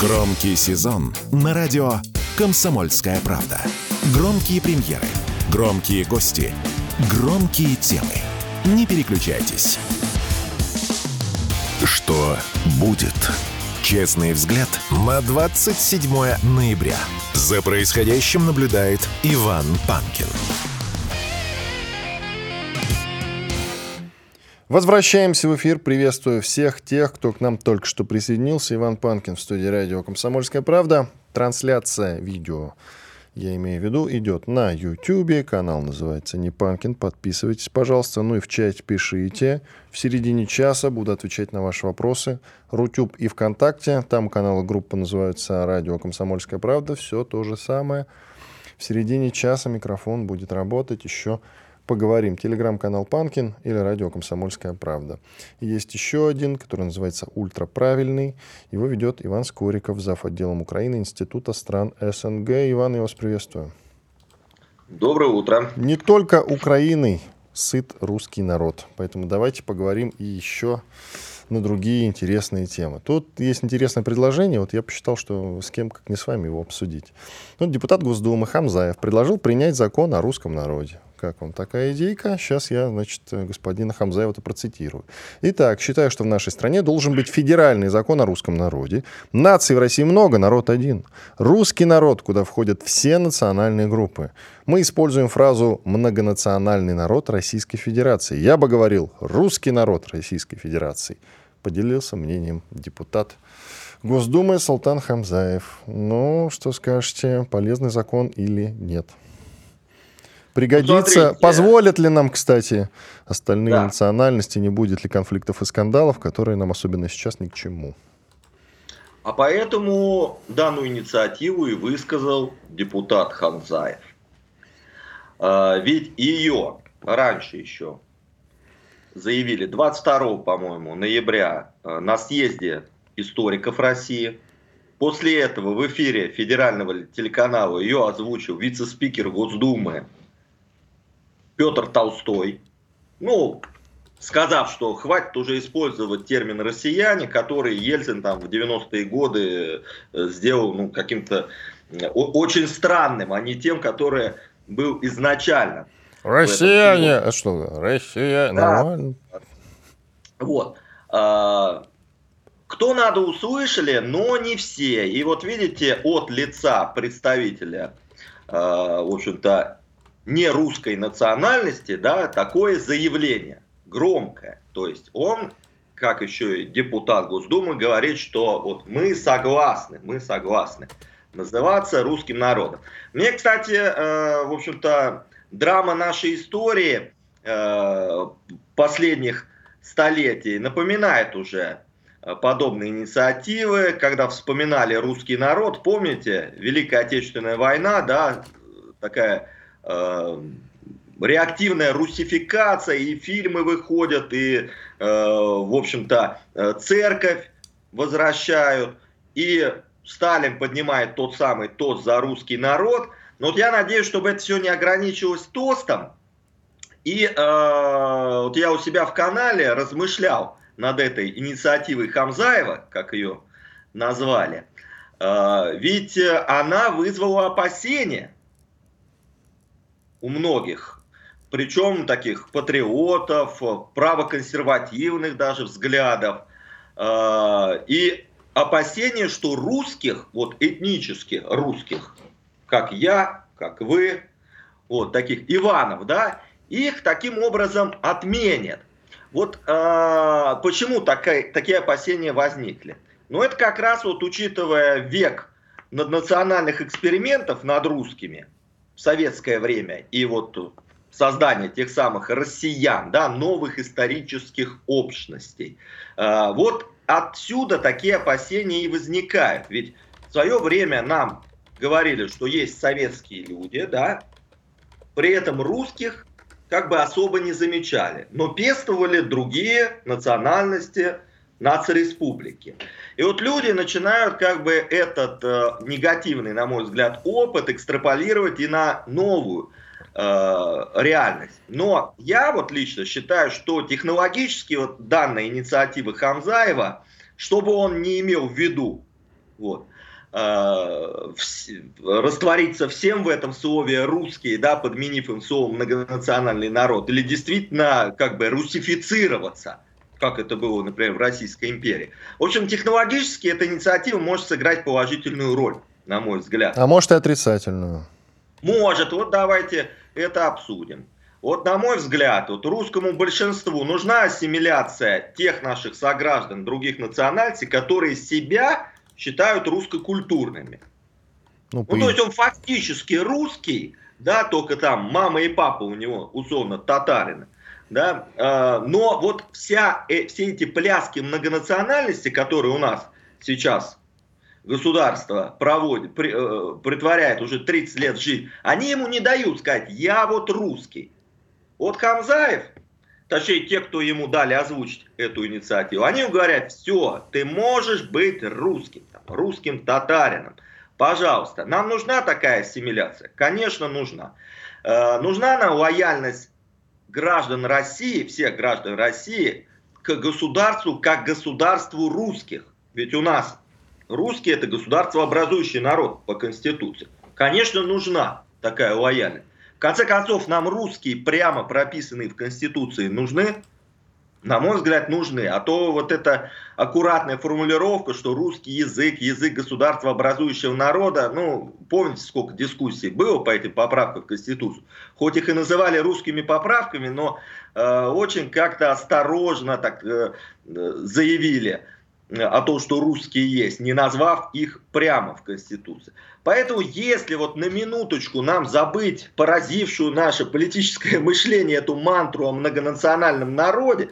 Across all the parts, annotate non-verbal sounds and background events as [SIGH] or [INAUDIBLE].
Громкий сезон на радио «Комсомольская правда». Громкие премьеры, громкие гости, громкие темы. Не переключайтесь. Что будет? Честный взгляд на 27 ноября. За происходящим наблюдает Иван Панкин. Возвращаемся в эфир. Приветствую всех тех, кто к нам только что присоединился. Иван Панкин в студии радио «Комсомольская правда». Трансляция видео, я имею в виду, идет на YouTube. Канал называется «Не Панкин». Подписывайтесь, пожалуйста. Ну и в чате пишите. В середине часа буду отвечать на ваши вопросы. Рутюб и ВКонтакте. Там каналы группа называются «Радио «Комсомольская правда». Все то же самое. В середине часа микрофон будет работать еще поговорим. Телеграм-канал Панкин или радио «Комсомольская правда». И есть еще один, который называется «Ультраправильный». Его ведет Иван Скориков, зав. отделом Украины Института стран СНГ. Иван, я вас приветствую. Доброе утро. Не только Украиной сыт русский народ. Поэтому давайте поговорим и еще на другие интересные темы. Тут есть интересное предложение, вот я посчитал, что с кем, как не с вами, его обсудить. Вот депутат Госдумы Хамзаев предложил принять закон о русском народе. Как вам такая идейка? Сейчас я, значит, господина Хамзаева-то процитирую. Итак, считаю, что в нашей стране должен быть федеральный закон о русском народе. Наций в России много, народ один. Русский народ, куда входят все национальные группы. Мы используем фразу «многонациональный народ Российской Федерации». Я бы говорил «русский народ Российской Федерации». Поделился мнением депутат Госдумы Салтан Хамзаев. Ну, что скажете, полезный закон или нет? Пригодится. Ну, Позволят ли нам, кстати, остальные да. национальности, не будет ли конфликтов и скандалов, которые нам особенно сейчас ни к чему? А поэтому данную инициативу и высказал депутат Ханзаев. А, ведь ее раньше еще заявили 22, по-моему, ноября а, на съезде историков России. После этого в эфире федерального телеканала ее озвучил вице-спикер Госдумы Петр Толстой, ну, сказав, что хватит уже использовать термин «россияне», который Ельцин там в 90-е годы э, сделал ну, каким-то э, очень странным, а не тем, который был изначально. Россияне, а что, Россия, да. нормально. Вот. А, кто надо услышали, но не все. И вот видите, от лица представителя, а, в общем-то, не русской национальности, да, такое заявление громкое. То есть он, как еще и депутат Госдумы, говорит, что вот мы согласны, мы согласны называться русским народом. Мне, кстати, э, в общем-то, драма нашей истории э, последних столетий напоминает уже э, подобные инициативы, когда вспоминали русский народ, помните, Великая Отечественная война, да, такая реактивная русификация, и фильмы выходят, и, э, в общем-то, э, церковь возвращают, и Сталин поднимает тот самый тост за русский народ. Но вот я надеюсь, чтобы это все не ограничилось тостом. И э, вот я у себя в канале размышлял над этой инициативой Хамзаева, как ее назвали. Э, ведь она вызвала опасения у многих, причем таких патриотов, правоконсервативных даже взглядов, э, и опасение, что русских, вот этнических русских, как я, как вы, вот таких Иванов, да, их таким образом отменят. Вот э, почему такая, такие опасения возникли? Ну, это как раз вот учитывая век наднациональных экспериментов над русскими – в советское время и вот создание тех самых россиян, да, новых исторических общностей. А, вот отсюда такие опасения и возникают. Ведь в свое время нам говорили, что есть советские люди, да, при этом русских как бы особо не замечали, но пестовали другие национальности, нацреспублики. И вот люди начинают как бы этот э, негативный, на мой взгляд, опыт экстраполировать и на новую э, реальность. Но я вот лично считаю, что технологически вот данная инициатива Хамзаева, чтобы он не имел в виду Вот. Э, раствориться всем в этом слове русский, да, подменив им слово многонациональный народ, или действительно как бы русифицироваться, как это было, например, в Российской империи. В общем, технологически эта инициатива может сыграть положительную роль, на мой взгляд. А может и отрицательную. Может, вот давайте это обсудим. Вот на мой взгляд, вот русскому большинству нужна ассимиляция тех наших сограждан других национальностей, которые себя считают русскокультурными. Ну, ну, то есть он фактически русский, да, только там мама и папа у него условно татарины. Да, э, но вот вся, э, все эти пляски многонациональности, которые у нас сейчас государство проводит, при, э, притворяет уже 30 лет жизнь, они ему не дают сказать, я вот русский. Вот Хамзаев, точнее те, кто ему дали озвучить эту инициативу, они ему говорят, все, ты можешь быть русским, там, русским татарином. Пожалуйста, нам нужна такая ассимиляция? Конечно, нужна. Э, нужна нам лояльность граждан России, всех граждан России, к государству, как государству русских. Ведь у нас русские это государство образующий народ по Конституции. Конечно, нужна такая лояльность. В конце концов, нам русские, прямо прописанные в Конституции, нужны? На мой взгляд, нужны. А то вот эта аккуратная формулировка, что русский язык, язык государства образующего народа, ну, помните, сколько дискуссий было по этим поправкам в Конституцию? Хоть их и называли русскими поправками, но э, очень как-то осторожно так э, заявили о том, что русские есть, не назвав их прямо в Конституции. Поэтому, если вот на минуточку нам забыть поразившую наше политическое [LAUGHS] мышление эту мантру о многонациональном народе,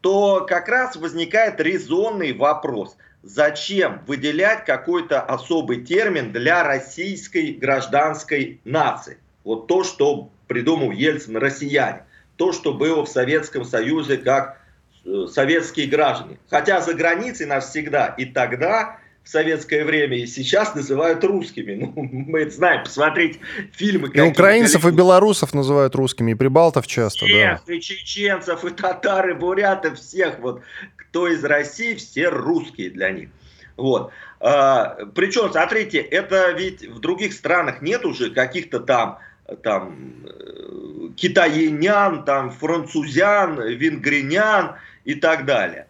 то как раз возникает резонный вопрос. Зачем выделять какой-то особый термин для российской гражданской нации? Вот то, что придумал Ельцин, россияне. То, что было в Советском Союзе как Э, советские граждане. Хотя за границей нас всегда и тогда, в советское время, и сейчас называют русскими. [LAUGHS] Ну, мы это знаем, посмотреть фильмы. И украинцев, и белорусов называют русскими, и прибалтов часто, всех, да. и чеченцев, и татары, и буряты, всех вот, кто из России, все русские для них. Вот. А, причем, смотрите, это ведь в других странах нет уже каких-то там там э, китаинян, там французян, венгринян, и так далее.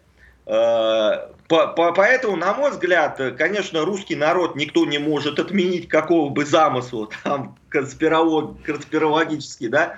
Э, поэтому, на мой взгляд, конечно, русский народ никто не может отменить какого бы замысла там конспиролог, конспирологически, да,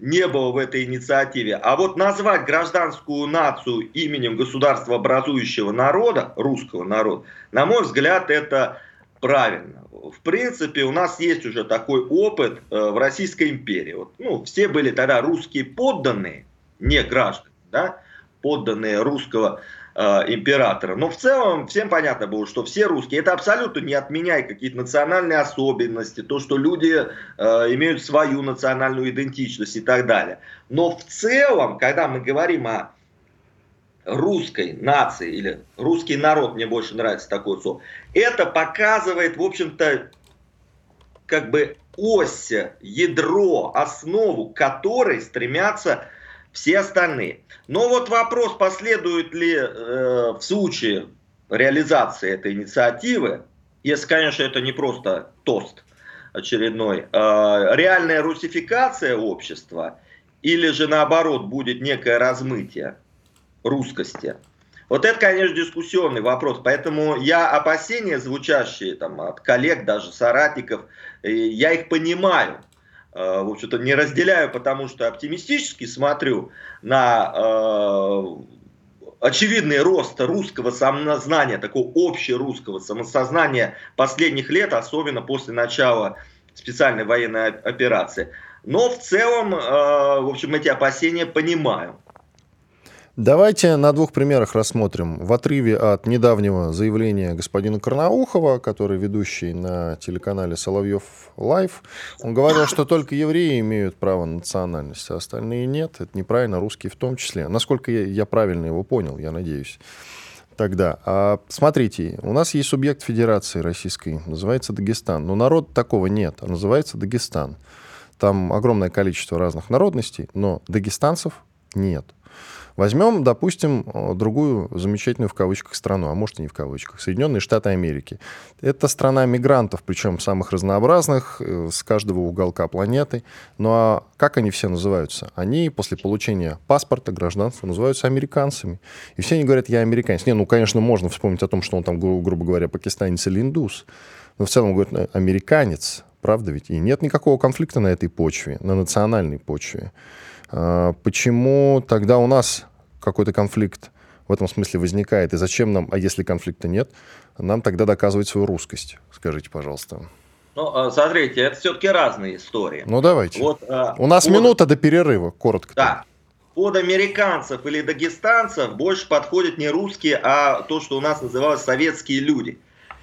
не было в этой инициативе. А вот назвать гражданскую нацию именем государства образующего народа, русского народа, на мой взгляд, это правильно. В принципе, у нас есть уже такой опыт э, в Российской империи. Вот, ну, все были тогда русские подданные, не граждане, да, подданные русского э, императора. Но в целом всем понятно было, что все русские, это абсолютно не отменяет какие-то национальные особенности, то, что люди э, имеют свою национальную идентичность и так далее. Но в целом, когда мы говорим о русской нации или русский народ, мне больше нравится такое слово, это показывает, в общем-то, как бы ось, ядро, основу которой стремятся все остальные. Но вот вопрос, последует ли э, в случае реализации этой инициативы, если, конечно, это не просто тост очередной, э, реальная русификация общества или же наоборот будет некое размытие русскости. Вот это, конечно, дискуссионный вопрос, поэтому я опасения, звучащие там, от коллег, даже соратников, э, я их понимаю. Э, в общем-то, не разделяю, потому что оптимистически смотрю на э, очевидный рост русского самосознания, такого общерусского самосознания последних лет, особенно после начала специальной военной операции. Но в целом, э, в общем, эти опасения понимаю. Давайте на двух примерах рассмотрим. В отрыве от недавнего заявления господина Карнаухова, который ведущий на телеканале Соловьев Лайв, он говорил, что только евреи имеют право на национальность, а остальные нет. Это неправильно, русские в том числе. Насколько я, я правильно его понял, я надеюсь. Тогда, а, смотрите, у нас есть субъект Федерации Российской, называется Дагестан. Но народ такого нет, а называется Дагестан. Там огромное количество разных народностей, но дагестанцев нет. Возьмем, допустим, другую замечательную в кавычках страну, а может и не в кавычках, Соединенные Штаты Америки. Это страна мигрантов, причем самых разнообразных, э, с каждого уголка планеты. Ну а как они все называются? Они после получения паспорта, гражданства называются американцами. И все они говорят, я американец. Не, ну, конечно, можно вспомнить о том, что он там, грубо говоря, пакистанец или индус. Но в целом говорят, «Э, американец, правда ведь? И нет никакого конфликта на этой почве, на национальной почве. А, почему тогда у нас какой-то конфликт в этом смысле возникает? И зачем нам, а если конфликта нет, нам тогда доказывать свою русскость? Скажите, пожалуйста. Ну, а, смотрите, это все-таки разные истории. Ну, давайте. Вот, а, у нас под... минута до перерыва, коротко. Да. Под американцев или дагестанцев больше подходят не русские, а то, что у нас называлось советские люди.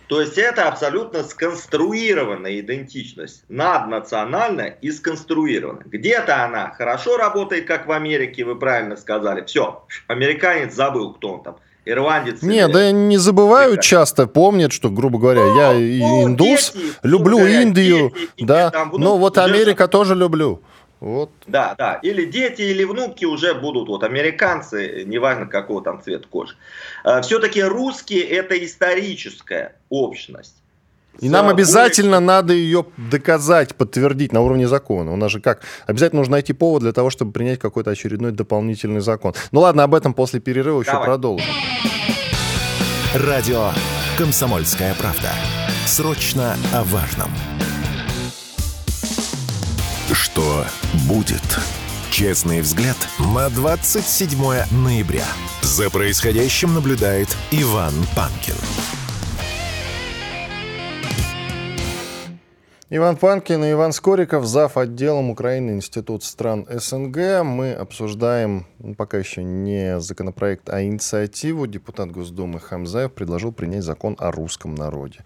То есть это абсолютно сконструированная идентичность, наднациональная и сконструированная. Где-то она хорошо работает, как в Америке, вы правильно сказали. Все, американец забыл, кто он там. Ирландец. Не, да не забывают часто, помнят, что, грубо говоря, ну, я ну, индус, дети, люблю говоря, Индию, дети, да, но вот Америка тоже люблю. Вот. Да, да. Или дети, или внуки уже будут вот американцы, неважно какого там цвета кожи. А, Все-таки русские это историческая общность. И нам обязательно надо ее доказать, подтвердить на уровне закона. У нас же как? Обязательно нужно найти повод для того, чтобы принять какой-то очередной дополнительный закон. Ну ладно, об этом после перерыва Давай. еще продолжим. Радио «Комсомольская правда». Срочно о важном. Что будет? Честный взгляд на 27 ноября. За происходящим наблюдает Иван Панкин. Иван Панкин и Иван Скориков, зав. отделом Украины Институт стран СНГ. Мы обсуждаем ну, пока еще не законопроект, а инициативу. Депутат Госдумы Хамзаев предложил принять закон о русском народе.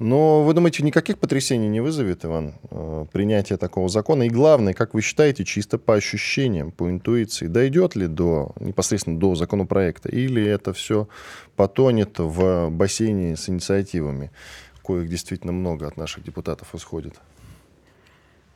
Но вы думаете, никаких потрясений не вызовет, Иван, э, принятие такого закона? И главное, как вы считаете, чисто по ощущениям, по интуиции, дойдет ли до, непосредственно до законопроекта? Или это все потонет в бассейне с инициативами, коих действительно много от наших депутатов исходит?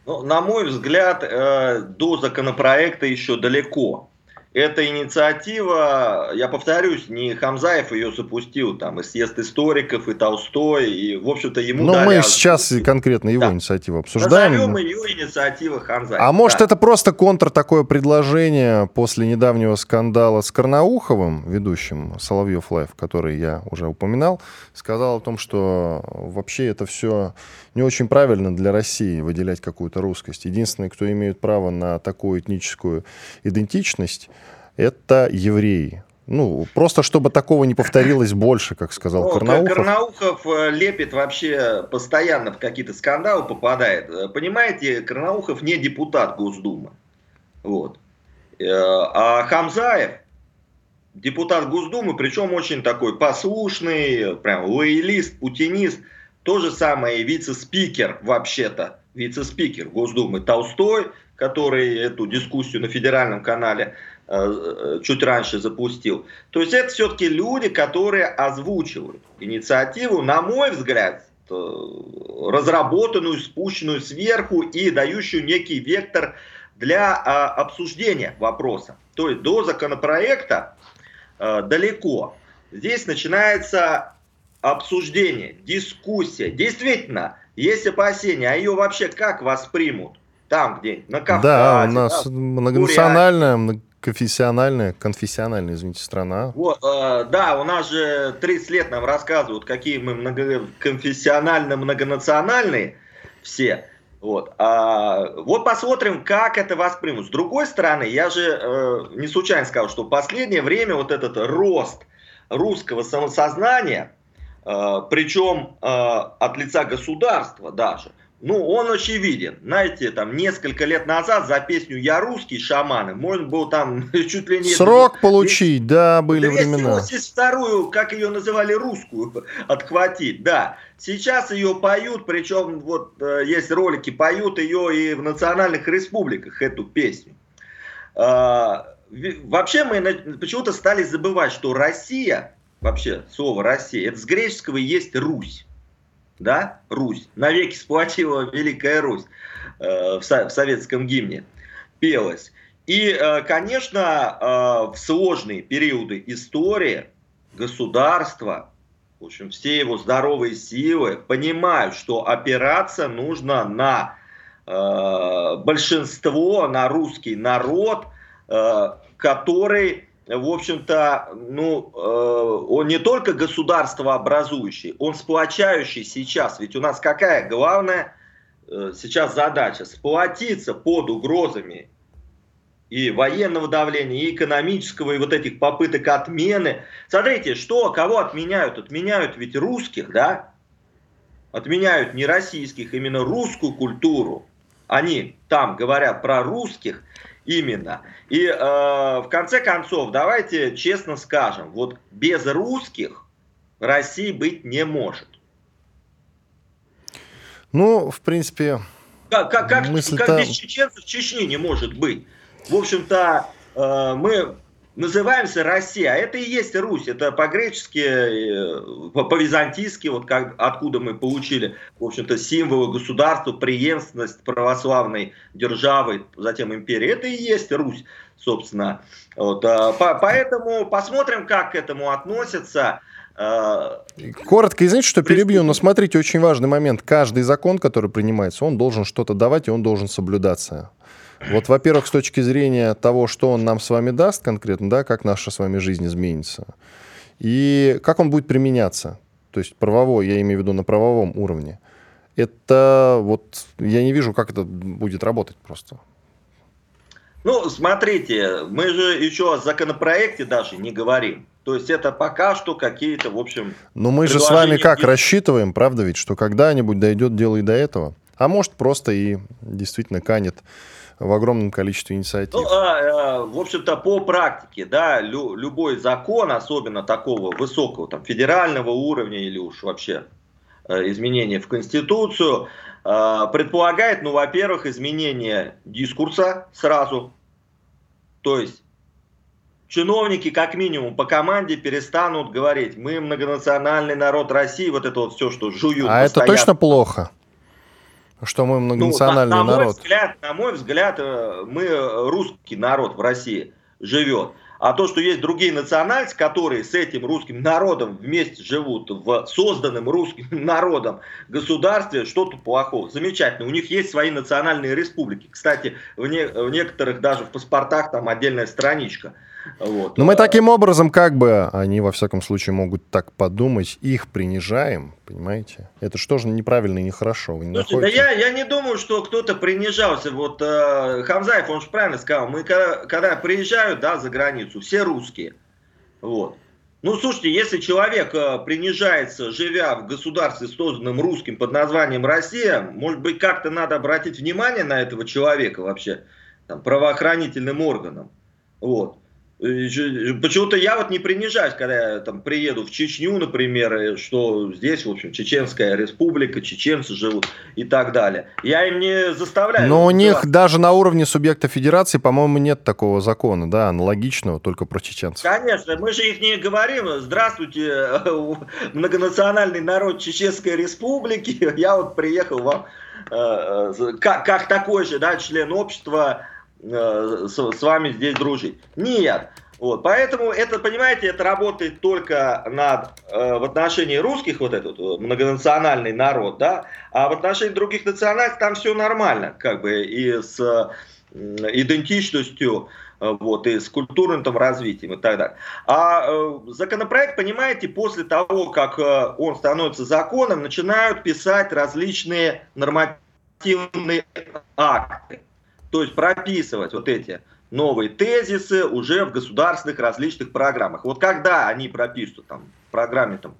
Ну, на мой взгляд, э, до законопроекта еще далеко эта инициатива, я повторюсь, не Хамзаев ее запустил, там и съезд историков, и Толстой, и, в общем-то, ему Но мы сейчас конкретно его да. инициативу обсуждаем. Назовем ее инициатива Хамзаева. А может, это просто контр такое предложение после недавнего скандала с Карнауховым, ведущим Соловьев Live, который я уже упоминал, сказал о том, что вообще это все не очень правильно для России выделять какую-то русскость. Единственный, кто имеет право на такую этническую идентичность, это евреи. Ну, просто чтобы такого не повторилось больше, как сказал ну, Карнаухов. Карнаухов э, лепит вообще постоянно в какие-то скандалы попадает. Э, понимаете, Карнаухов не депутат Госдумы. Вот. Э, а Хамзаев депутат Госдумы, причем очень такой послушный, прям лоялист, путинист. То же самое вице-спикер, вообще-то, вице-спикер Госдумы Толстой, который эту дискуссию на федеральном канале э, э, чуть раньше запустил. То есть это все-таки люди, которые озвучивают инициативу, на мой взгляд, э, разработанную, спущенную сверху и дающую некий вектор для а, обсуждения вопроса. То есть до законопроекта далеко. Здесь начинается обсуждение, дискуссия. Действительно, есть опасения, а ее вообще как воспримут? Там где на Кавказе. Да, у нас да, многонациональная, конфессиональная, конфессиональная, извините, страна. Вот, э, да, у нас же 30 лет нам рассказывают, какие мы много, конфессионально многонациональные все. Вот. А, вот посмотрим, как это воспримут. С другой стороны, я же э, не случайно сказал, что в последнее время вот этот рост русского самосознания – причем э, от лица государства даже, ну, он очевиден. Знаете, там, несколько лет назад за песню «Я русский» шаманы можно было там [LAUGHS] чуть ли не... Срок получить, да, были времена. 282-ю, как ее называли, русскую, [LAUGHS] отхватить, да. Сейчас ее поют, причем вот э, есть ролики, поют ее и в национальных республиках, эту песню. Вообще мы почему-то стали забывать, что Россия вообще слово Россия, это с греческого есть Русь. Да, Русь. Навеки сплотила Великая Русь э, в, со, в советском гимне. Пелось. И, э, конечно, э, в сложные периоды истории государство, в общем, все его здоровые силы понимают, что опираться нужно на э, большинство, на русский народ, который, в общем-то, ну, он не только государство образующий, он сплочающий сейчас. Ведь у нас какая главная сейчас задача? Сплотиться под угрозами и военного давления, и экономического, и вот этих попыток отмены. Смотрите, что, кого отменяют? Отменяют ведь русских, да? Отменяют не российских, именно русскую культуру. Они там говорят про русских именно. И э, в конце концов, давайте честно скажем, вот без русских России быть не может. Ну, в принципе, как, как, как, как без чеченцев Чечни не может быть в общем-то, э, мы называемся Россия, а это и есть Русь, это по-гречески, э, по-византийски, вот как, откуда мы получили, в общем-то, символы государства, преемственность православной державы, затем империи, это и есть Русь, собственно. Вот, э, по, поэтому посмотрим, как к этому относятся. Коротко, извините, что перебью, но смотрите, очень важный момент. Каждый закон, который принимается, он должен что-то давать, и он должен соблюдаться. Вот, во-первых, с точки зрения того, что он нам с вами даст конкретно, да, как наша с вами жизнь изменится, и как он будет применяться, то есть правовой, я имею в виду на правовом уровне, это вот, я не вижу, как это будет работать просто. Ну, смотрите, мы же еще о законопроекте даже не говорим. То есть это пока что какие-то, в общем... Но мы же с вами как рассчитываем, правда ведь, что когда-нибудь дойдет дело и до этого? А может просто и действительно канет в огромном количестве инициатив. Ну, а, а, в общем-то, по практике, да, лю, любой закон, особенно такого высокого, там, федерального уровня или уж вообще э, изменения в Конституцию, э, предполагает, ну, во-первых, изменение дискурса сразу, то есть чиновники как минимум по команде перестанут говорить, мы многонациональный народ России, вот это вот все, что жуют. А постоянно. это точно плохо? Что мы многонациональный ну, на, на народ. Мой взгляд, на мой взгляд, э, мы э, русский народ в России живет. А то, что есть другие национальности, которые с этим русским народом вместе живут в созданном русским [LAUGHS] народом государстве, что-то плохого. Замечательно. У них есть свои национальные республики. Кстати, в, не, в некоторых даже в паспортах там отдельная страничка. Вот. Но мы таким образом, как бы, они во всяком случае могут так подумать, их принижаем, понимаете? Это что же неправильно и нехорошо. Вы не Слушайте, да я, я не думаю, что кто-то принижался. Вот э, Хамзаев, он же правильно сказал, мы когда, когда приезжают да, за границу, все русские. Вот. Ну, слушайте, если человек э, принижается, живя в государстве, созданном русским под названием Россия, может быть, как-то надо обратить внимание на этого человека вообще, там, правоохранительным органам. Вот. Почему-то я вот не принижаюсь, когда я там приеду в Чечню, например, что здесь, в общем, Чеченская республика, чеченцы живут и так далее. Я им не заставляю. Но у них даже на уровне субъекта федерации, по-моему, нет такого закона, да, аналогичного, только про чеченцев. Конечно, мы же их не говорим. Здравствуйте, многонациональный народ Чеченской республики. [LAUGHS] Я вот приехал вам э, э, как, как такой же, да, член общества Э, с, с вами здесь дружить. Нет. Вот, поэтому это, понимаете, это работает только над, э, в отношении русских, вот этот многонациональный народ, да, а в отношении других национальностей там все нормально, как бы, и с э, идентичностью, э, вот, и с культурным там развитием и так далее. А э, законопроект, понимаете, после того, как э, он становится законом, начинают писать различные нормативные акты. То есть прописывать вот эти новые тезисы уже в государственных различных программах. Вот когда они пропишут там, в программе там,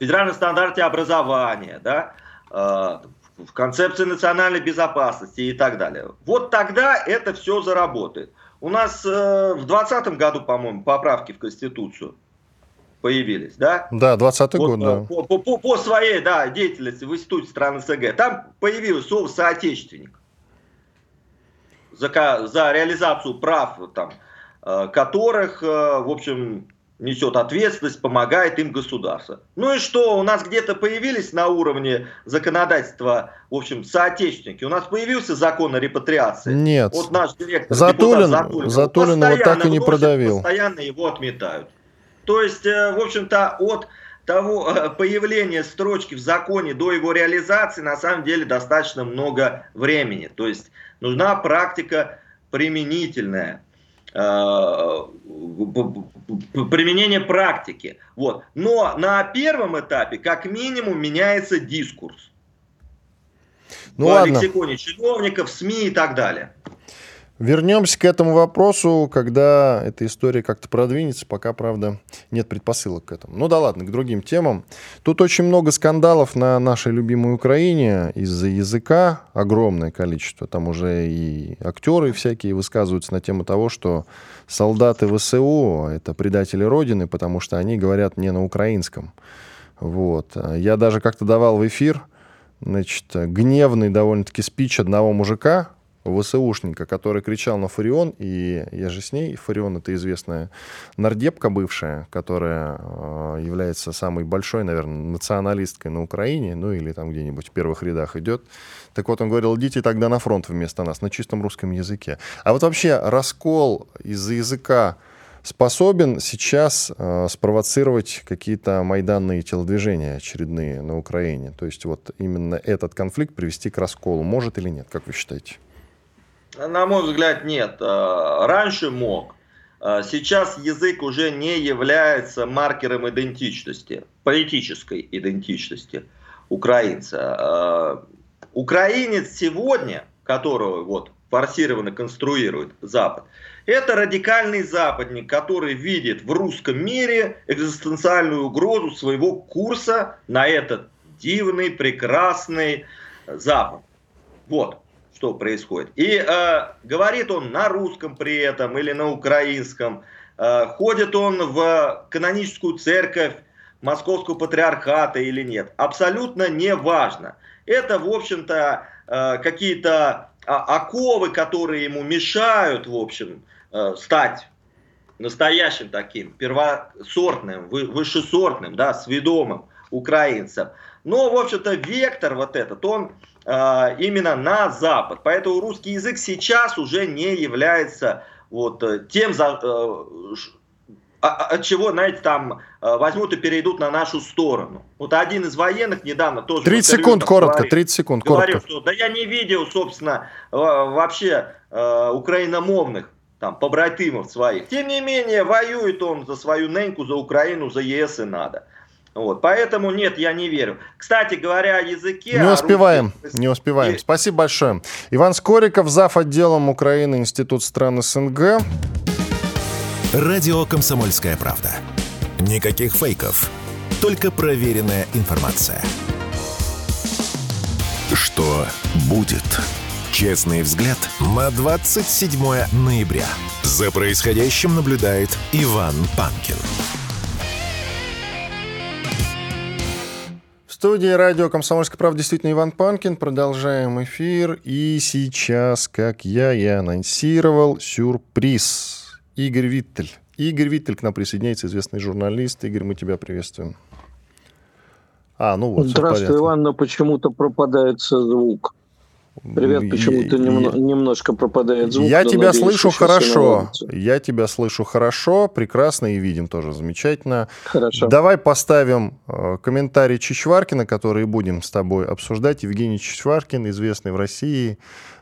федеральном стандарте образования, да, э, в концепции национальной безопасности и так далее. Вот тогда это все заработает. У нас э, в 2020 году, по-моему, поправки в Конституцию появились, да? Да, 20 вот, год, да. По, по, по своей да, деятельности в Институте стран СНГ. Там появилось слово «соотечественник» за, за реализацию прав, там, э, которых, э, в общем, несет ответственность, помогает им государство. Ну и что, у нас где-то появились на уровне законодательства, в общем, соотечественники. У нас появился закон о репатриации. Нет. Вот наш директор, Затулин, Затулин, Затулин его так и не продавил. Постоянно его отметают. То есть, э, в общем-то, от того появления строчки в законе до его реализации на самом деле достаточно много времени. То есть нужна практика применительная. Э, применение практики. Вот. Но на первом этапе как минимум меняется дискурс. Ну, в ладно. лексиконе чиновников, СМИ и так далее. Вернемся к этому вопросу, когда эта история как-то продвинется, пока, правда, нет предпосылок к этому. Ну да ладно, к другим темам. Тут очень много скандалов на нашей любимой Украине из-за языка, огромное количество. Там уже и актеры всякие высказываются на тему того, что солдаты ВСУ — это предатели Родины, потому что они говорят не на украинском. Вот. Я даже как-то давал в эфир, значит, гневный довольно-таки спич одного мужика, ВСУшника, который кричал на Фарион, и я же с ней, Фарион это известная нардепка бывшая, которая э, является самой большой, наверное, националисткой на Украине, ну или там где-нибудь в первых рядах идет. Так вот, он говорил, идите тогда на фронт вместо нас, на чистом русском языке. А вот вообще раскол из-за языка способен сейчас э, спровоцировать какие-то майданные телодвижения очередные на Украине? То есть вот именно этот конфликт привести к расколу может или нет, как вы считаете? На мой взгляд, нет. Э, раньше мог. Э, сейчас язык уже не является маркером идентичности, политической идентичности украинца. Э, украинец сегодня, которого вот форсированно конструирует Запад, это радикальный западник, который видит в русском мире экзистенциальную угрозу своего курса на этот дивный, прекрасный Запад. Вот что происходит. И э, говорит он на русском при этом или на украинском. Э, ходит он в каноническую церковь Московского патриархата или нет. Абсолютно не важно. Это, в общем-то, э, какие-то оковы, которые ему мешают, в общем, э, стать настоящим таким, первосортным, высшесортным, да, сведомым украинцем. Но, в общем-то, вектор вот этот, он именно на Запад. Поэтому русский язык сейчас уже не является вот э, тем, за, э, а, а, от чего, знаете, там возьмут и перейдут на нашу сторону. Вот один из военных недавно тоже... 30 секунд, коротко, говорил, 30 секунд, говорил, коротко. Что, да я не видел, собственно, вообще украиномовных там, побратимов своих. Тем не менее, воюет он за свою неньку, за Украину, за ЕС и надо. Вот, поэтому нет, я не верю. Кстати говоря о языке... Не успеваем, русский... не успеваем. Спасибо большое. Иван Скориков, зав. отделом Украины, Институт стран СНГ. Радио «Комсомольская правда». Никаких фейков, только проверенная информация. Что будет? Честный взгляд на 27 ноября. За происходящим наблюдает Иван Панкин. Студии радио «Комсомольская правда» действительно Иван Панкин. Продолжаем эфир. И сейчас, как я и анонсировал, сюрприз. Игорь Виттель. Игорь Виттель к нам присоединяется, известный журналист. Игорь, мы тебя приветствуем. А, ну вот, Здравствуй, Иван, но почему-то пропадает звук. Привет, почему-то немно, немножко пропадает звук. Я тебя надеюсь, слышу хорошо. Я тебя слышу хорошо, прекрасно и видим тоже замечательно. Хорошо. Давай поставим э, комментарий Чичваркина, который будем с тобой обсуждать. Евгений Чичваркин, известный в России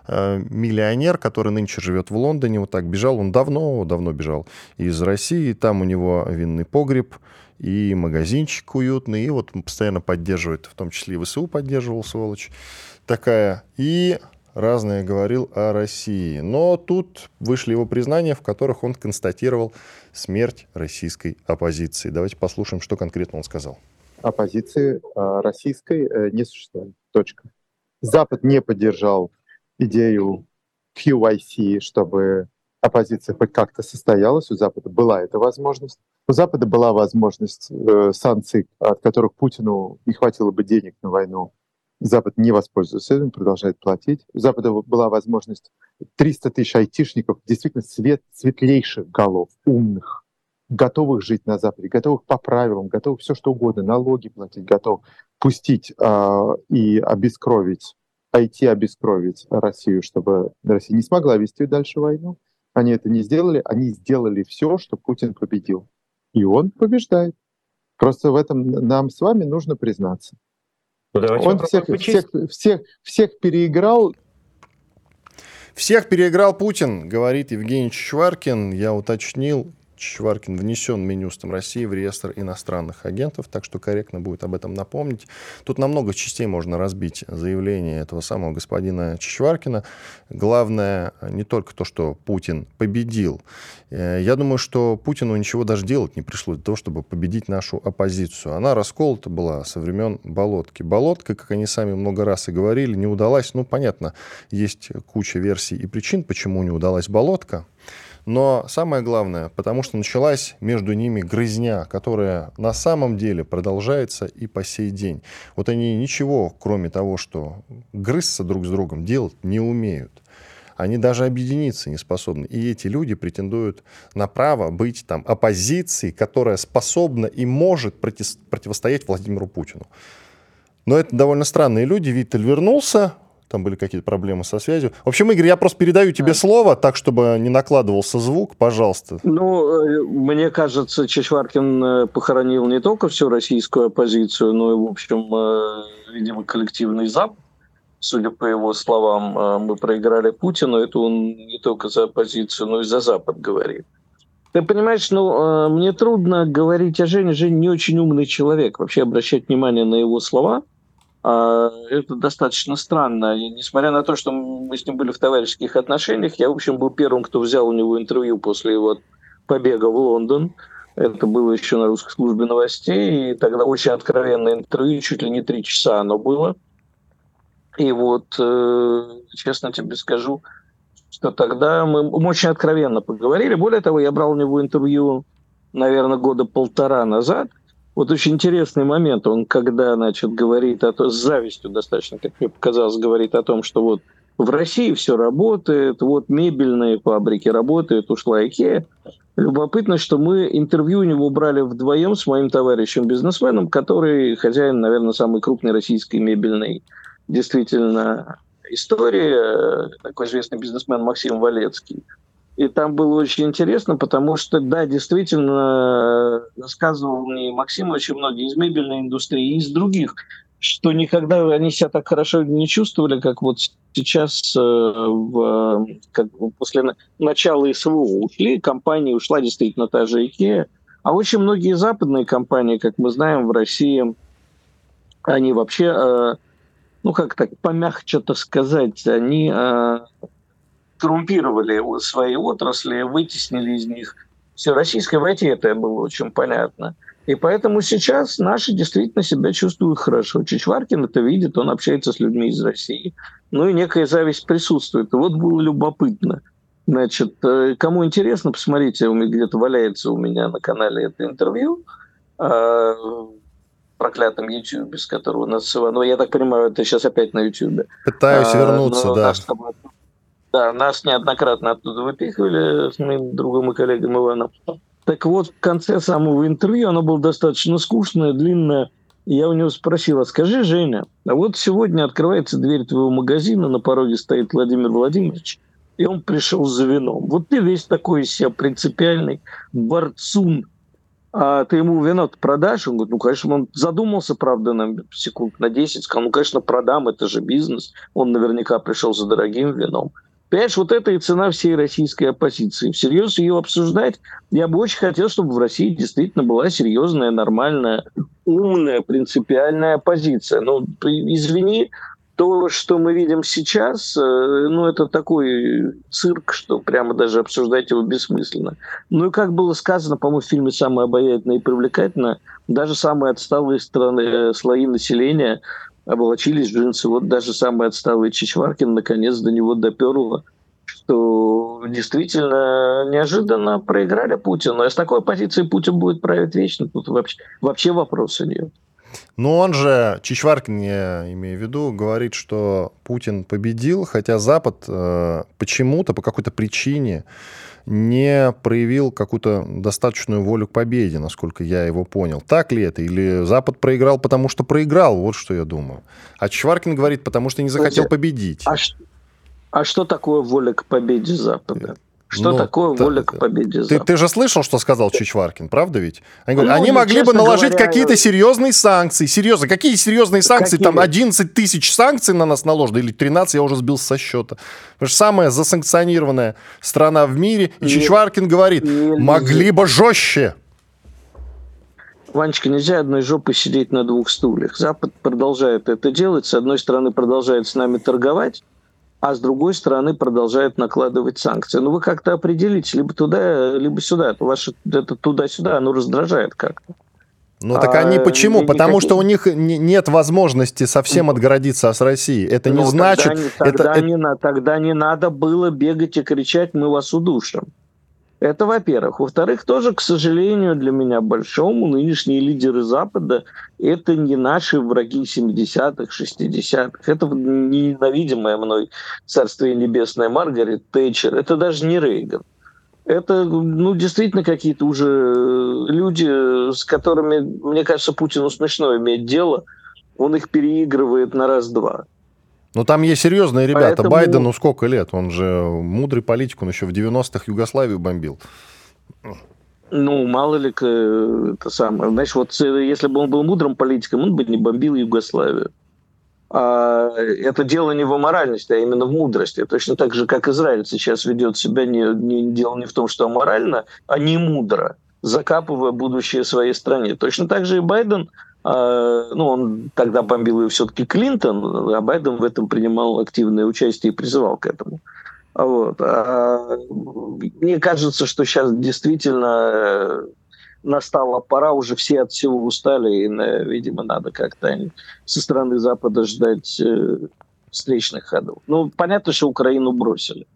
э, миллионер, который нынче живет в Лондоне. Вот так бежал, он давно, давно бежал из России. Там у него винный погреб и магазинчик уютный. И вот постоянно поддерживает, в том числе и ВСУ поддерживал, сволочь такая, и разное говорил о России. Но тут вышли его признания, в которых он констатировал смерть российской оппозиции. Давайте послушаем, что конкретно он сказал. Оппозиции э, российской э, не существует. Точка. Запад не поддержал идею QIC, чтобы оппозиция хоть как-то состоялась. У Запада была эта возможность. У Запада была возможность э, санкций, от которых Путину не хватило бы денег на войну, Запад не воспользуется этим, продолжает платить. У Запада была возможность 300 тысяч айтишников, действительно свет, светлейших голов, умных, готовых жить на Западе, готовых по правилам, готовых все что угодно, налоги платить, готов пустить э, и обескровить, пойти обескровить Россию, чтобы Россия не смогла вести дальше войну. Они это не сделали, они сделали все, чтобы Путин победил. И он побеждает. Просто в этом нам с вами нужно признаться. Ну, он всех, всех, всех, всех переиграл, всех переиграл Путин, говорит Евгений Чичваркин. Я уточнил, Чичваркин внесен Минюстом России в реестр иностранных агентов, так что корректно будет об этом напомнить. Тут на много частей можно разбить заявление этого самого господина Чичваркина. Главное не только то, что Путин победил. Э, я думаю, что Путину ничего даже делать не пришлось для того, чтобы победить нашу оппозицию. Она расколота была со времен Болотки. Болотка, как они сами много раз и говорили, не удалась. Ну, понятно, есть куча версий и причин, почему не удалась Болотка. Но самое главное, потому что началась между ними грызня, которая на самом деле продолжается и по сей день. Вот они ничего, кроме того, что грызться друг с другом, делать не умеют. Они даже объединиться не способны. И эти люди претендуют на право быть там оппозицией, которая способна и может противостоять Владимиру Путину. Но это довольно странные люди. Виттель вернулся, там были какие-то проблемы со связью. В общем, Игорь, я просто передаю тебе а. слово, так, чтобы не накладывался звук, пожалуйста. Ну, э, мне кажется, Чешваркин э, похоронил не только всю российскую оппозицию, но и, в общем, э, видимо, коллективный Запад. Судя по его словам, мы проиграли Путину. Это он не только за оппозицию, но и за Запад говорит. Ты понимаешь, ну, мне трудно говорить о Жене. Женя не очень умный человек. Вообще обращать внимание на его слова – это достаточно странно. И, несмотря на то, что мы с ним были в товарищеских отношениях, я, в общем, был первым, кто взял у него интервью после его побега в Лондон. Это было еще на русской службе новостей, и тогда очень откровенное интервью, чуть ли не три часа оно было. И вот, э, честно тебе скажу, что тогда мы очень откровенно поговорили. Более того, я брал у него интервью, наверное, года полтора назад, вот очень интересный момент, он когда, значит, говорит о том, с завистью достаточно, как мне показалось, говорит о том, что вот в России все работает, вот мебельные фабрики работают, ушла Икея. Любопытно, что мы интервью у него брали вдвоем с моим товарищем-бизнесменом, который хозяин, наверное, самой крупной российской мебельной действительно истории, такой известный бизнесмен Максим Валецкий. И там было очень интересно, потому что, да, действительно, рассказывал мне Максим очень многие из мебельной индустрии, и из других, что никогда они себя так хорошо не чувствовали, как вот сейчас э, в, как после начала СВО ушли, компания ушла действительно та же IKEA, а очень многие западные компании, как мы знаем, в России, они вообще, э, ну как так, помягче-то сказать, они э, коррумпировали свои отрасли, вытеснили из них. Все российское войти это было очень понятно. И поэтому сейчас наши действительно себя чувствуют хорошо. Чичваркин это видит, он общается с людьми из России. Ну и некая зависть присутствует. И вот было любопытно. Значит, э, кому интересно, посмотрите, у меня где-то валяется у меня на канале это интервью э, проклятом YouTube, с которого у нас... Ну, я так понимаю, это сейчас опять на YouTube. Пытаюсь а, вернуться, да. Наш, да, нас неоднократно оттуда выпихивали с моим другом и коллегом Иваном. Так вот, в конце самого интервью, оно было достаточно скучное, длинное, я у него спросил, а скажи, Женя, а вот сегодня открывается дверь твоего магазина, на пороге стоит Владимир Владимирович, и он пришел за вином. Вот ты весь такой из себя принципиальный борцун, а ты ему вино продашь? Он говорит, ну, конечно, он задумался, правда, на секунд на 10, сказал, ну, конечно, продам, это же бизнес. Он наверняка пришел за дорогим вином. Понимаешь, вот это и цена всей российской оппозиции. Всерьез ее обсуждать, я бы очень хотел, чтобы в России действительно была серьезная, нормальная, умная, принципиальная оппозиция. Но извини, то, что мы видим сейчас, э, ну, это такой цирк, что прямо даже обсуждать его бессмысленно. Ну и как было сказано, по-моему, в фильме «Самое обаятельное и привлекательное», даже самые отсталые страны, э, слои населения облачились джинсы. Вот даже самый отсталый Чичваркин наконец до него доперло, что действительно неожиданно проиграли Путину. А с такой позиции Путин будет править вечно. Тут вообще, вообще вопроса нет. Но он же, Чичваркин, я имею в виду, говорит, что Путин победил, хотя Запад э, почему-то, по какой-то причине не проявил какую-то достаточную волю к победе, насколько я его понял. Так ли это? Или Запад проиграл, потому что проиграл? Вот что я думаю. А Чичваркин говорит, потому что не захотел победить. А, а что такое воля к победе Запада? Что ну, такое воля к победе ты, ты же слышал, что сказал Чичваркин, правда ведь? Они, говорят, ну, они могли бы наложить говоря, какие-то серьезные санкции. Серьезно, какие серьезные санкции? Какие? Там 11 тысяч санкций на нас наложено, или 13, я уже сбился со счета. Потому что самая засанкционированная страна в мире. И, и Чичваркин говорит, и, могли бы жестче. Ванечка, нельзя одной жопой сидеть на двух стульях. Запад продолжает это делать. С одной стороны, продолжает с нами торговать, а с другой стороны продолжают накладывать санкции. Ну вы как-то определите, либо туда, либо сюда. Это ваше это туда-сюда, оно раздражает как-то. Ну так а, они почему? Потому что у них нет возможности совсем ну, отгородиться с Россией. Это ну, не значит... Тогда, тогда, это, не, это... тогда не надо было бегать и кричать «мы вас удушим». Это во-первых. Во-вторых, тоже, к сожалению, для меня большому, нынешние лидеры Запада – это не наши враги 70-х, 60-х. Это ненавидимая мной царствие небесное Маргарет Тэтчер. Это даже не Рейган. Это, ну, действительно какие-то уже люди, с которыми, мне кажется, Путину смешно иметь дело. Он их переигрывает на раз-два. Но там есть серьезные ребята. Поэтому... Байдену сколько лет? Он же мудрый политик, он еще в 90-х Югославию бомбил. Ну, мало ли, это самое. Знаешь, вот э, если бы он был мудрым политиком, он бы не бомбил Югославию. А это дело не в аморальности, а именно в мудрости. Точно так же, как Израиль сейчас ведет себя, не, не, дело не в том, что аморально, а не мудро, закапывая будущее своей стране. Точно так же и Байден – ну, он тогда бомбил ее все-таки Клинтон, а Байден в этом принимал активное участие и призывал к этому. Вот. А мне кажется, что сейчас действительно э, настала пора, уже все от всего устали, и, видимо, надо как-то со стороны Запада ждать э, встречных ходов. Ну, понятно, что Украину бросили.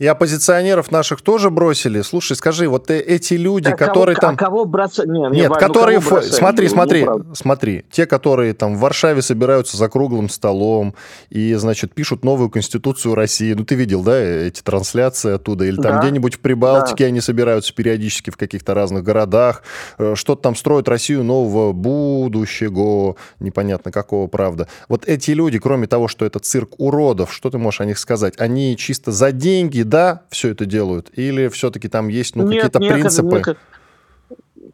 И оппозиционеров наших тоже бросили. Слушай, скажи, вот эти люди, а которые кого, там... А кого бросать? Не, Нет, важно, которые... Кого смотри, ну, смотри, ну, смотри. Те, которые там в Варшаве собираются за круглым столом и, значит, пишут новую конституцию России. Ну, ты видел, да, эти трансляции оттуда? Или там да. где-нибудь в Прибалтике да. они собираются периодически в каких-то разных городах. Э, что-то там строят Россию нового будущего. Непонятно какого, правда. Вот эти люди, кроме того, что это цирк уродов, что ты можешь о них сказать? Они чисто за деньги да, все это делают? Или все-таки там есть ну, какие-то принципы? Нет.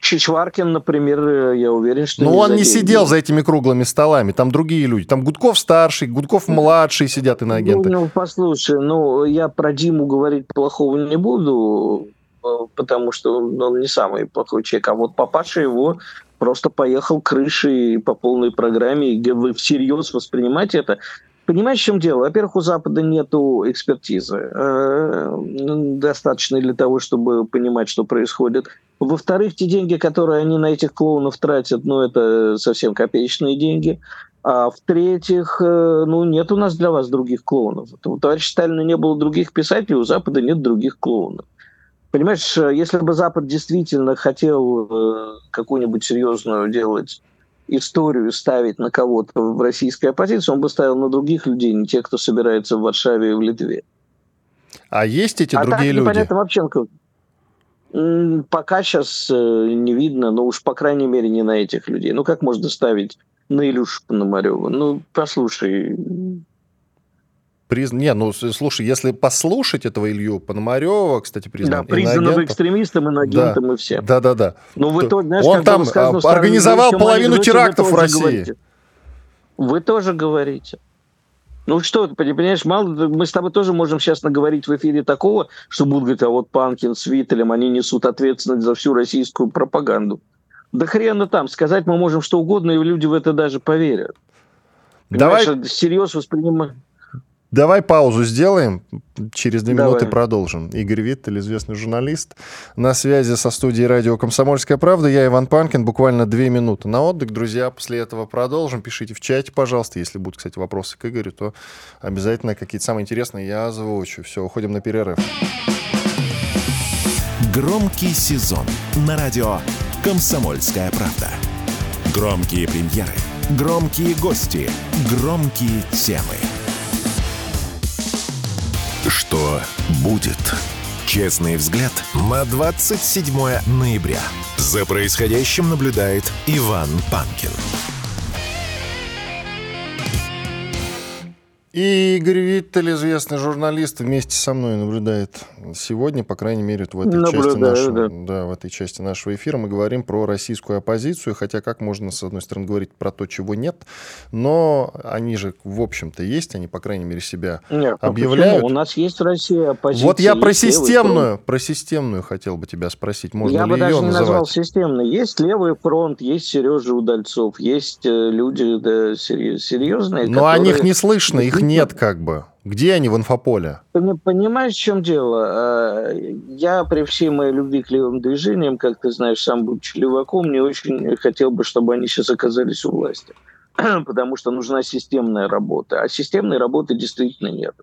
Чичваркин, например, я уверен, что... Ну, он не сидел за этими круглыми столами, там другие люди. Там Гудков старший, Гудков младший сидят иноагенты. Ну, ну, послушай, ну, я про Диму говорить плохого не буду, э, потому что он не самый плохой человек. А вот папаша его просто поехал крышей по полной программе, где вы всерьез воспринимаете это. Понимаете, в чем дело? Во-первых, у Запада нет экспертизы, э, достаточной для того, чтобы понимать, что происходит. Во-вторых, те деньги, которые они на этих клоунов тратят, ну, это совсем копеечные деньги. А в-третьих, э, ну, нет у нас для вас других клоунов. У товарища Сталина не было других писателей, у Запада нет других клоунов. Понимаешь, если бы Запад действительно хотел э, какую-нибудь серьезную делать историю ставить на кого-то в российской оппозиции, он бы ставил на других людей, не тех, кто собирается в Варшаве и в Литве. А есть эти а другие так, люди? Непонятно вообще, пока сейчас э, не видно, но уж по крайней мере не на этих людей. Ну как можно ставить на Илюшу Пономарева? Ну, послушай, Приз... Не, ну, слушай, если послушать этого Илью Пономарева, кстати, признан... Да, признанного экстремистом, иноагентом да, и всем. Да-да-да. Ну, вы то, знаешь, Он там сказано, организовал половину терактов в России. Говорите. Вы тоже говорите. Ну что, ты понимаешь, мало, мы с тобой тоже можем сейчас наговорить в эфире такого, что будут говорить, а вот Панкин с Виттелем, они несут ответственность за всю российскую пропаганду. Да хрена там, сказать мы можем что угодно, и люди в это даже поверят. Понимаешь, Давай... Серьез воспринимать. Давай паузу сделаем, через две Давай. минуты продолжим. Игорь Виттель, известный журналист, на связи со студией радио «Комсомольская правда». Я Иван Панкин, буквально две минуты на отдых. Друзья, после этого продолжим. Пишите в чате, пожалуйста. Если будут, кстати, вопросы к Игорю, то обязательно какие-то самые интересные я озвучу. Все, уходим на перерыв. Громкий сезон на радио «Комсомольская правда». Громкие премьеры, громкие гости, громкие темы. Что будет? Честный взгляд на 27 ноября. За происходящим наблюдает Иван Панкин. И Игорь Виттель, известный журналист, вместе со мной наблюдает сегодня, по крайней мере, в этой, части нашего, да. Да, в этой части нашего эфира мы говорим про российскую оппозицию, хотя как можно, с одной стороны, говорить про то, чего нет, но они же, в общем-то, есть, они, по крайней мере, себя нет, ну объявляют. Почему? У нас есть Россия оппозиция. Вот я про системную, левый про системную хотел бы тебя спросить, можно я ли бы ее даже не называть? назвал системной. Есть левый фронт, есть Сережа Удальцов, есть э, люди да, серьезные, Но которые... о них не слышно, их нет как бы. Где они в инфополе? Понимаешь, в чем дело? Э, я при всей моей любви к левым движениям, как ты знаешь, сам будучи леваком, не очень хотел бы, чтобы они сейчас оказались у власти. [CLEARS THROAT] Потому что нужна системная работа. А системной работы действительно нет.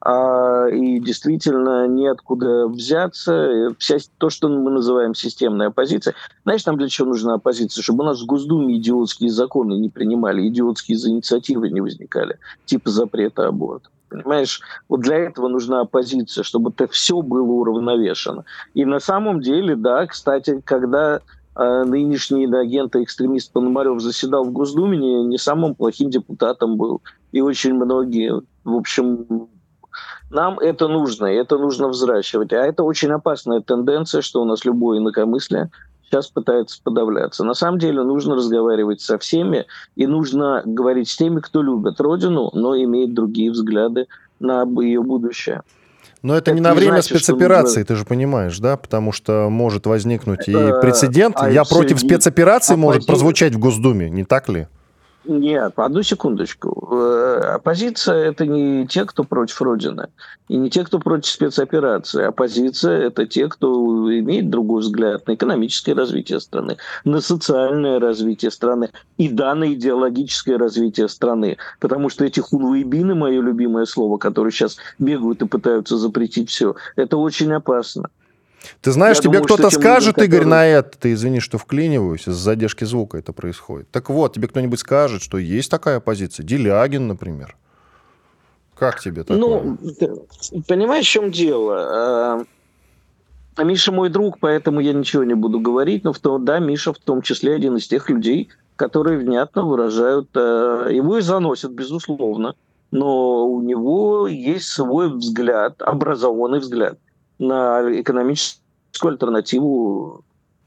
А, и действительно неоткуда взяться. Вся, то, что мы называем системной оппозицией. Знаешь, нам для чего нужна оппозиция? Чтобы у нас в Госдуме идиотские законы не принимали, идиотские инициативы не возникали, типа запрета аборта. Понимаешь, вот для этого нужна оппозиция, чтобы это все было уравновешено. И на самом деле, да, кстати, когда э, нынешний агент-экстремист Пономарев заседал в Госдуме, не, не самым плохим депутатом был. И очень многие, в общем, нам это нужно, это нужно взращивать. А это очень опасная тенденция, что у нас любое инакомыслие сейчас пытается подавляться. На самом деле нужно разговаривать со всеми, и нужно говорить с теми, кто любит Родину, но имеет другие взгляды на ее будущее. Но это, это не на время значит, спецоперации, нужно... ты же понимаешь, да? Потому что может возникнуть и э, прецедент. А Я против спецоперации может прозвучать в Госдуме, не так ли? Нет, одну секундочку. Э, оппозиция – это не те, кто против Родины, и не те, кто против спецоперации. Оппозиция – это те, кто имеет другой взгляд на экономическое развитие страны, на социальное развитие страны и да, на идеологическое развитие страны. Потому что эти хунвейбины, мое любимое слово, которые сейчас бегают и пытаются запретить все, это очень опасно. Ты знаешь, Я тебе кто-то скажет, люди, Игорь, на это, ты извини, что вклиниваюсь, из-за задержки звука это происходит. Так вот, тебе кто-нибудь скажет, что есть такая позиция. Делягин, например. Как тебе такое? Ну, понимаешь, в чем дело? А Миша мой друг, поэтому я ничего не буду говорить, но в том, да, Миша в том числе один из тех людей, которые внятно выражают, э, его и заносят, безусловно, но у него есть свой взгляд, образованный взгляд на экономическую альтернативу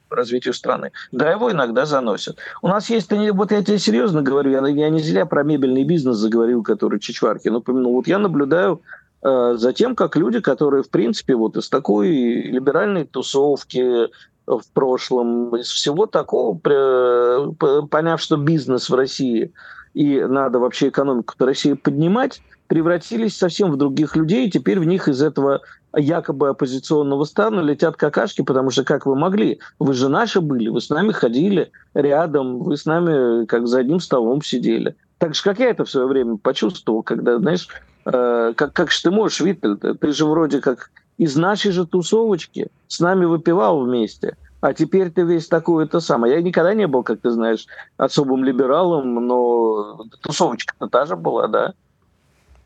развитию страны. Да, его иногда заносят. У нас есть, вот я тебе серьезно говорю, я, я не зря про мебельный бизнес заговорил, который Чичваркин упомянул. Вот я наблюдаю э, за тем, как люди, которые, в принципе, вот из такой либеральной тусовки в прошлом, из всего такого, поняв, что бизнес в России и надо вообще экономику России поднимать, превратились совсем в других людей, и теперь в них из этого якобы оппозиционного стана летят какашки, потому что как вы могли? Вы же наши были, вы с нами ходили рядом, вы с нами как за одним столом сидели. Так же, как я это в свое время почувствовал, когда, знаешь, э, как, как же ты можешь, Виттель, ты же вроде как из нашей же тусовочки с нами выпивал вместе, а теперь ты весь такой это самое. Я никогда не был, как ты знаешь, особым либералом, но тусовочка-то та же была, да.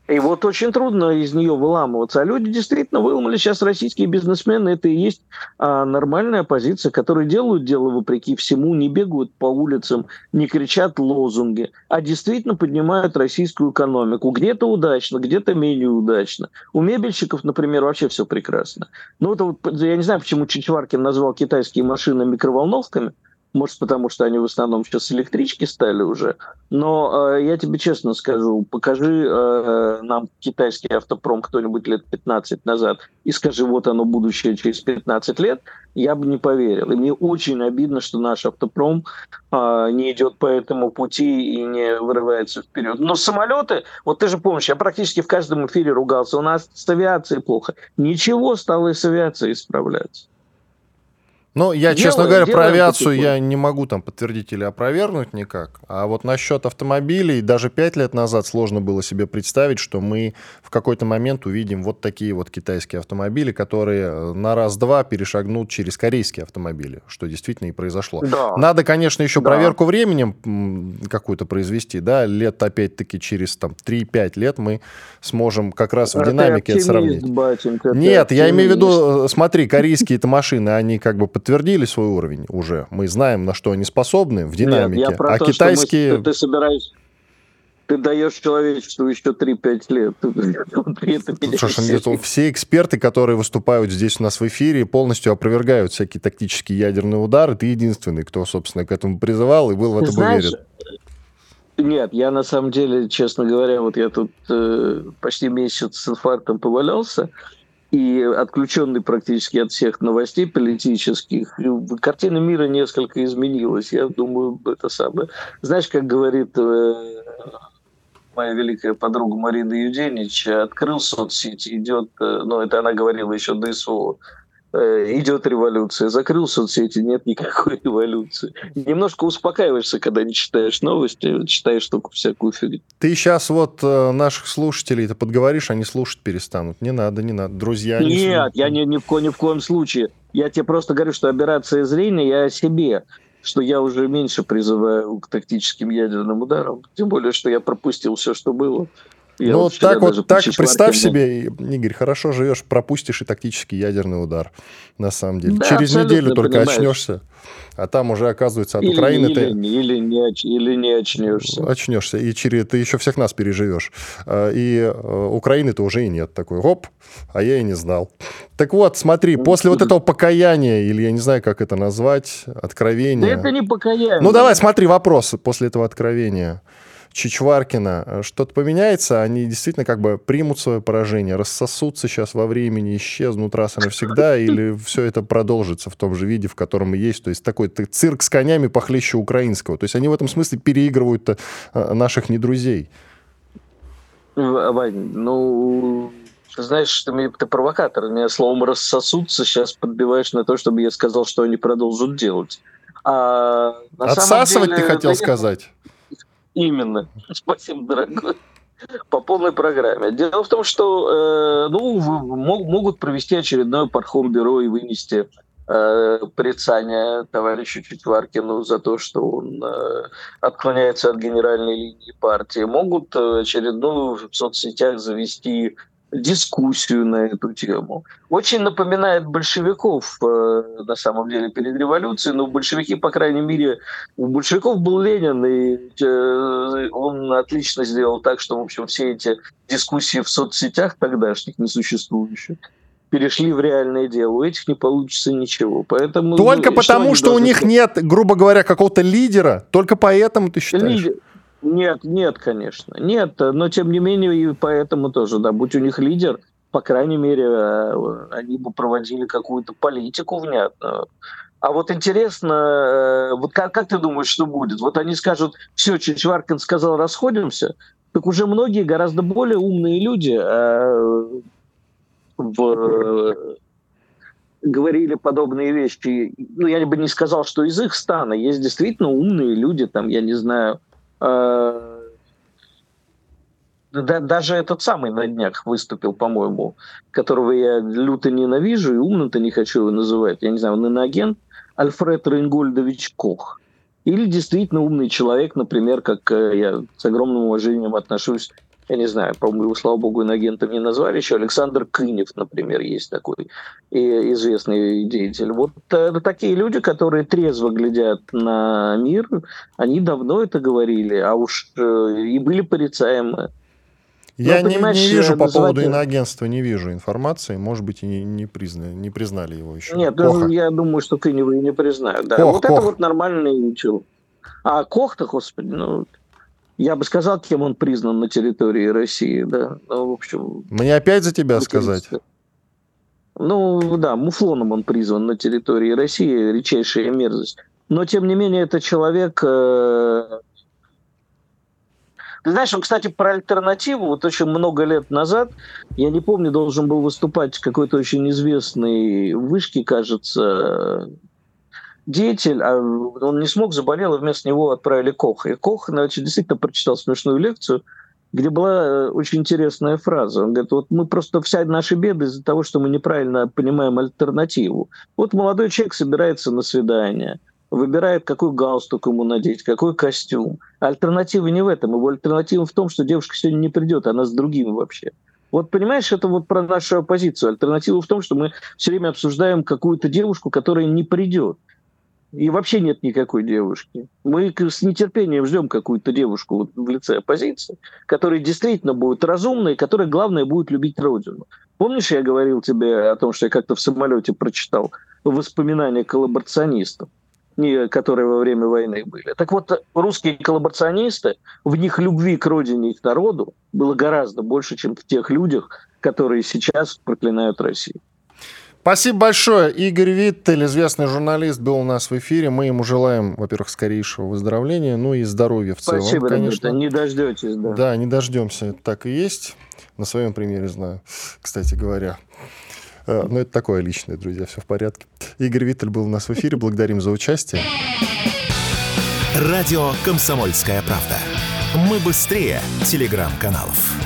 И вот очень трудно из нее выламываться. А люди действительно выломали сейчас российские бизнесмены. Это и есть а, нормальная позиция, которые делают дело вопреки всему, не бегают по улицам, не кричат лозунги, а действительно поднимают российскую экономику. Где-то удачно, где-то менее удачно. У мебельщиков, например, вообще все прекрасно. Ну, это вот, я не знаю, почему Чичваркин назвал китайские машины микроволновками – может, потому что они в основном сейчас электрички стали уже. Но э, я тебе честно скажу, покажи э, нам китайский автопром кто-нибудь лет 15 назад и скажи, вот оно будущее через 15 лет, я бы не поверил. И мне очень обидно, что наш автопром э, не идет по этому пути и не вырывается вперед. Но самолеты, вот ты же помнишь, я практически в каждом эфире ругался, у нас с авиацией плохо. Ничего стало и с авиацией исправляться. Ну, я, делаем, честно говоря, про авиацию я не могу там подтвердить или опровергнуть никак. А вот насчет автомобилей, даже пять лет назад сложно было себе представить, что мы в какой-то момент увидим вот такие вот китайские автомобили, которые э, на раз-два перешагнут через корейские автомобили, что действительно и произошло. Да. Надо, конечно, еще да. проверку временем какую-то произвести, да, лет опять-таки через там 3-5 лет мы сможем как раз в динамике это сравнить. Батенька, Нет, я имею в виду, э, смотри, корейские-то машины, они как бы подтвердили свой уровень уже. Мы знаем, на что они способны в динамике. Нет, я про а то, китайские... Что мы, ты собираешься ты даешь человечеству еще 3-5 лет. [LAUGHS] Слушай, все эксперты, которые выступают здесь у нас в эфире, полностью опровергают всякие тактические ядерные удары. Ты единственный, кто, собственно, к этому призывал и был в этом Знаешь, уверен. Нет, я на самом деле, честно говоря, вот я тут э, почти месяц с инфарктом повалялся, и отключенный практически от всех новостей политических, картина мира несколько изменилась. Я думаю, это самое. Знаешь, как говорит э, моя великая подруга Марина Юденич, открыл соцсети, идет, э, ну, это она говорила еще до СВО, идет революция. Закрыл соцсети, нет никакой [LAUGHS] революции. Немножко успокаиваешься, когда не читаешь новости, читаешь только всякую фигню. Ты сейчас вот э, наших слушателей-то подговоришь, они слушать перестанут. Не надо, не надо. Друзья не Нет, я ни, ни, в ко, ни в коем случае. Я тебе просто говорю, что операция зрения я о себе что я уже меньше призываю к тактическим ядерным ударам. Тем более, что я пропустил все, что было. Я ну, вот так вот, так представь себе, Игорь, хорошо живешь, пропустишь и тактический ядерный удар, на самом деле. Да, Через неделю только понимаешь. очнешься, а там уже, оказывается, от или, Украины или, ты... Или не, или не очнешься. Очнешься, и через, ты еще всех нас переживешь. А, и э, Украины-то уже и нет. Такой, оп, а я и не знал. Так вот, смотри, после вот этого покаяния, или я не знаю, как это назвать, откровения... Да это не покаяние. Ну, давай, смотри, вопросы после этого откровения. Чичваркина, э, что-то поменяется, они действительно как бы примут свое поражение, рассосутся сейчас во времени, исчезнут раз и навсегда, [LAUGHS] или все это продолжится в том же виде, в котором и есть. То есть такой цирк с конями похлеще украинского. То есть они в этом смысле переигрывают э, наших недрузей. Вань, ну, знаешь, ты, ты провокатор. Меня словом «рассосутся» сейчас подбиваешь на то, чтобы я сказал, что они продолжат делать. А, Отсасывать деле, ты хотел да сказать? Именно. Спасибо, дорогой. По полной программе. Дело в том, что э, ну, могут провести очередное пархом-бюро и вынести э, порицание товарищу Четваркину за то, что он э, отклоняется от генеральной линии партии. Могут э, очередную в соцсетях завести дискуссию на эту тему. Очень напоминает большевиков, э, на самом деле, перед революцией, но большевики, по крайней мере, у большевиков был Ленин, и э, он отлично сделал так, что, в общем, все эти дискуссии в соцсетях тогдашних, несуществующих, перешли в реальное дело. У этих не получится ничего. Поэтому, только ну, потому, что, что у них нет, грубо говоря, какого-то лидера, только поэтому ты считаешь? Лидер, нет, нет, конечно. Нет, но тем не менее, и поэтому тоже, да, будь у них лидер, по крайней мере, э, они бы проводили какую-то политику внятную. А вот интересно, э, вот как, как ты думаешь, что будет? Вот они скажут, все, Чичваркин сказал, расходимся, так уже многие гораздо более умные люди э, в, говорили подобные вещи. Ну, я бы не сказал, что из их стана. Есть действительно умные люди, там, я не знаю, Э, да, даже этот самый на днях выступил, по-моему, которого я люто ненавижу и умно-то не хочу его называть. Я не знаю, он иноагент Альфред Рейнгольдович Кох. Или действительно умный человек, например, как э, я с огромным уважением отношусь я не знаю, по-моему, его, слава богу, иноагентом не назвали еще, Александр Кынев, например, есть такой и известный деятель. Вот это такие люди, которые трезво глядят на мир, они давно это говорили, а уж э, и были порицаемы. Я Но, не, не вижу по называть... поводу иноагентства, не вижу информации. Может быть, и не, не, признали, не признали его еще. Нет, ну, Коха. я думаю, что Кынева и не признают. Да. Кох, вот Кох. это вот нормальный чел. А Кох-то, господи, ну... Я бы сказал, кем он признан на территории России, да. Ну, в общем... Мне опять за тебя сказать? Ну, да, муфлоном он призван на территории России, редчайшая мерзость. Но, тем не менее, это человек... Э... Ты знаешь, он, кстати, про альтернативу, вот очень много лет назад, я не помню, должен был выступать какой-то очень известный вышки, кажется, деятель, а он не смог, заболел, и вместо него отправили Коха. И Кох, значит, действительно прочитал смешную лекцию, где была э, очень интересная фраза. Он говорит, вот мы просто вся наши беды из-за того, что мы неправильно понимаем альтернативу. Вот молодой человек собирается на свидание, выбирает, какой галстук ему надеть, какой костюм. Альтернатива не в этом. Его альтернатива в том, что девушка сегодня не придет, она с другим вообще. Вот понимаешь, это вот про нашу оппозицию. Альтернатива в том, что мы все время обсуждаем какую-то девушку, которая не придет. И вообще нет никакой девушки. Мы с нетерпением ждем какую-то девушку вот в лице оппозиции, которая действительно будет разумной, которая, главное, будет любить Родину. Помнишь, я говорил тебе о том, что я как-то в самолете прочитал воспоминания коллаборационистов? которые во время войны были. Так вот, русские коллаборационисты, в них любви к родине и к народу было гораздо больше, чем в тех людях, которые сейчас проклинают Россию. Спасибо большое. Игорь Виттель, известный журналист, был у нас в эфире. Мы ему желаем, во-первых, скорейшего выздоровления, ну и здоровья в целом, Спасибо, конечно. Не дождетесь, да. Да, не дождемся. Так и есть. На своем примере знаю, кстати говоря. Э, ну, это такое личное, друзья, все в порядке. Игорь Виттель был у нас в эфире. Благодарим за участие. Радио «Комсомольская правда». Мы быстрее телеграм-каналов.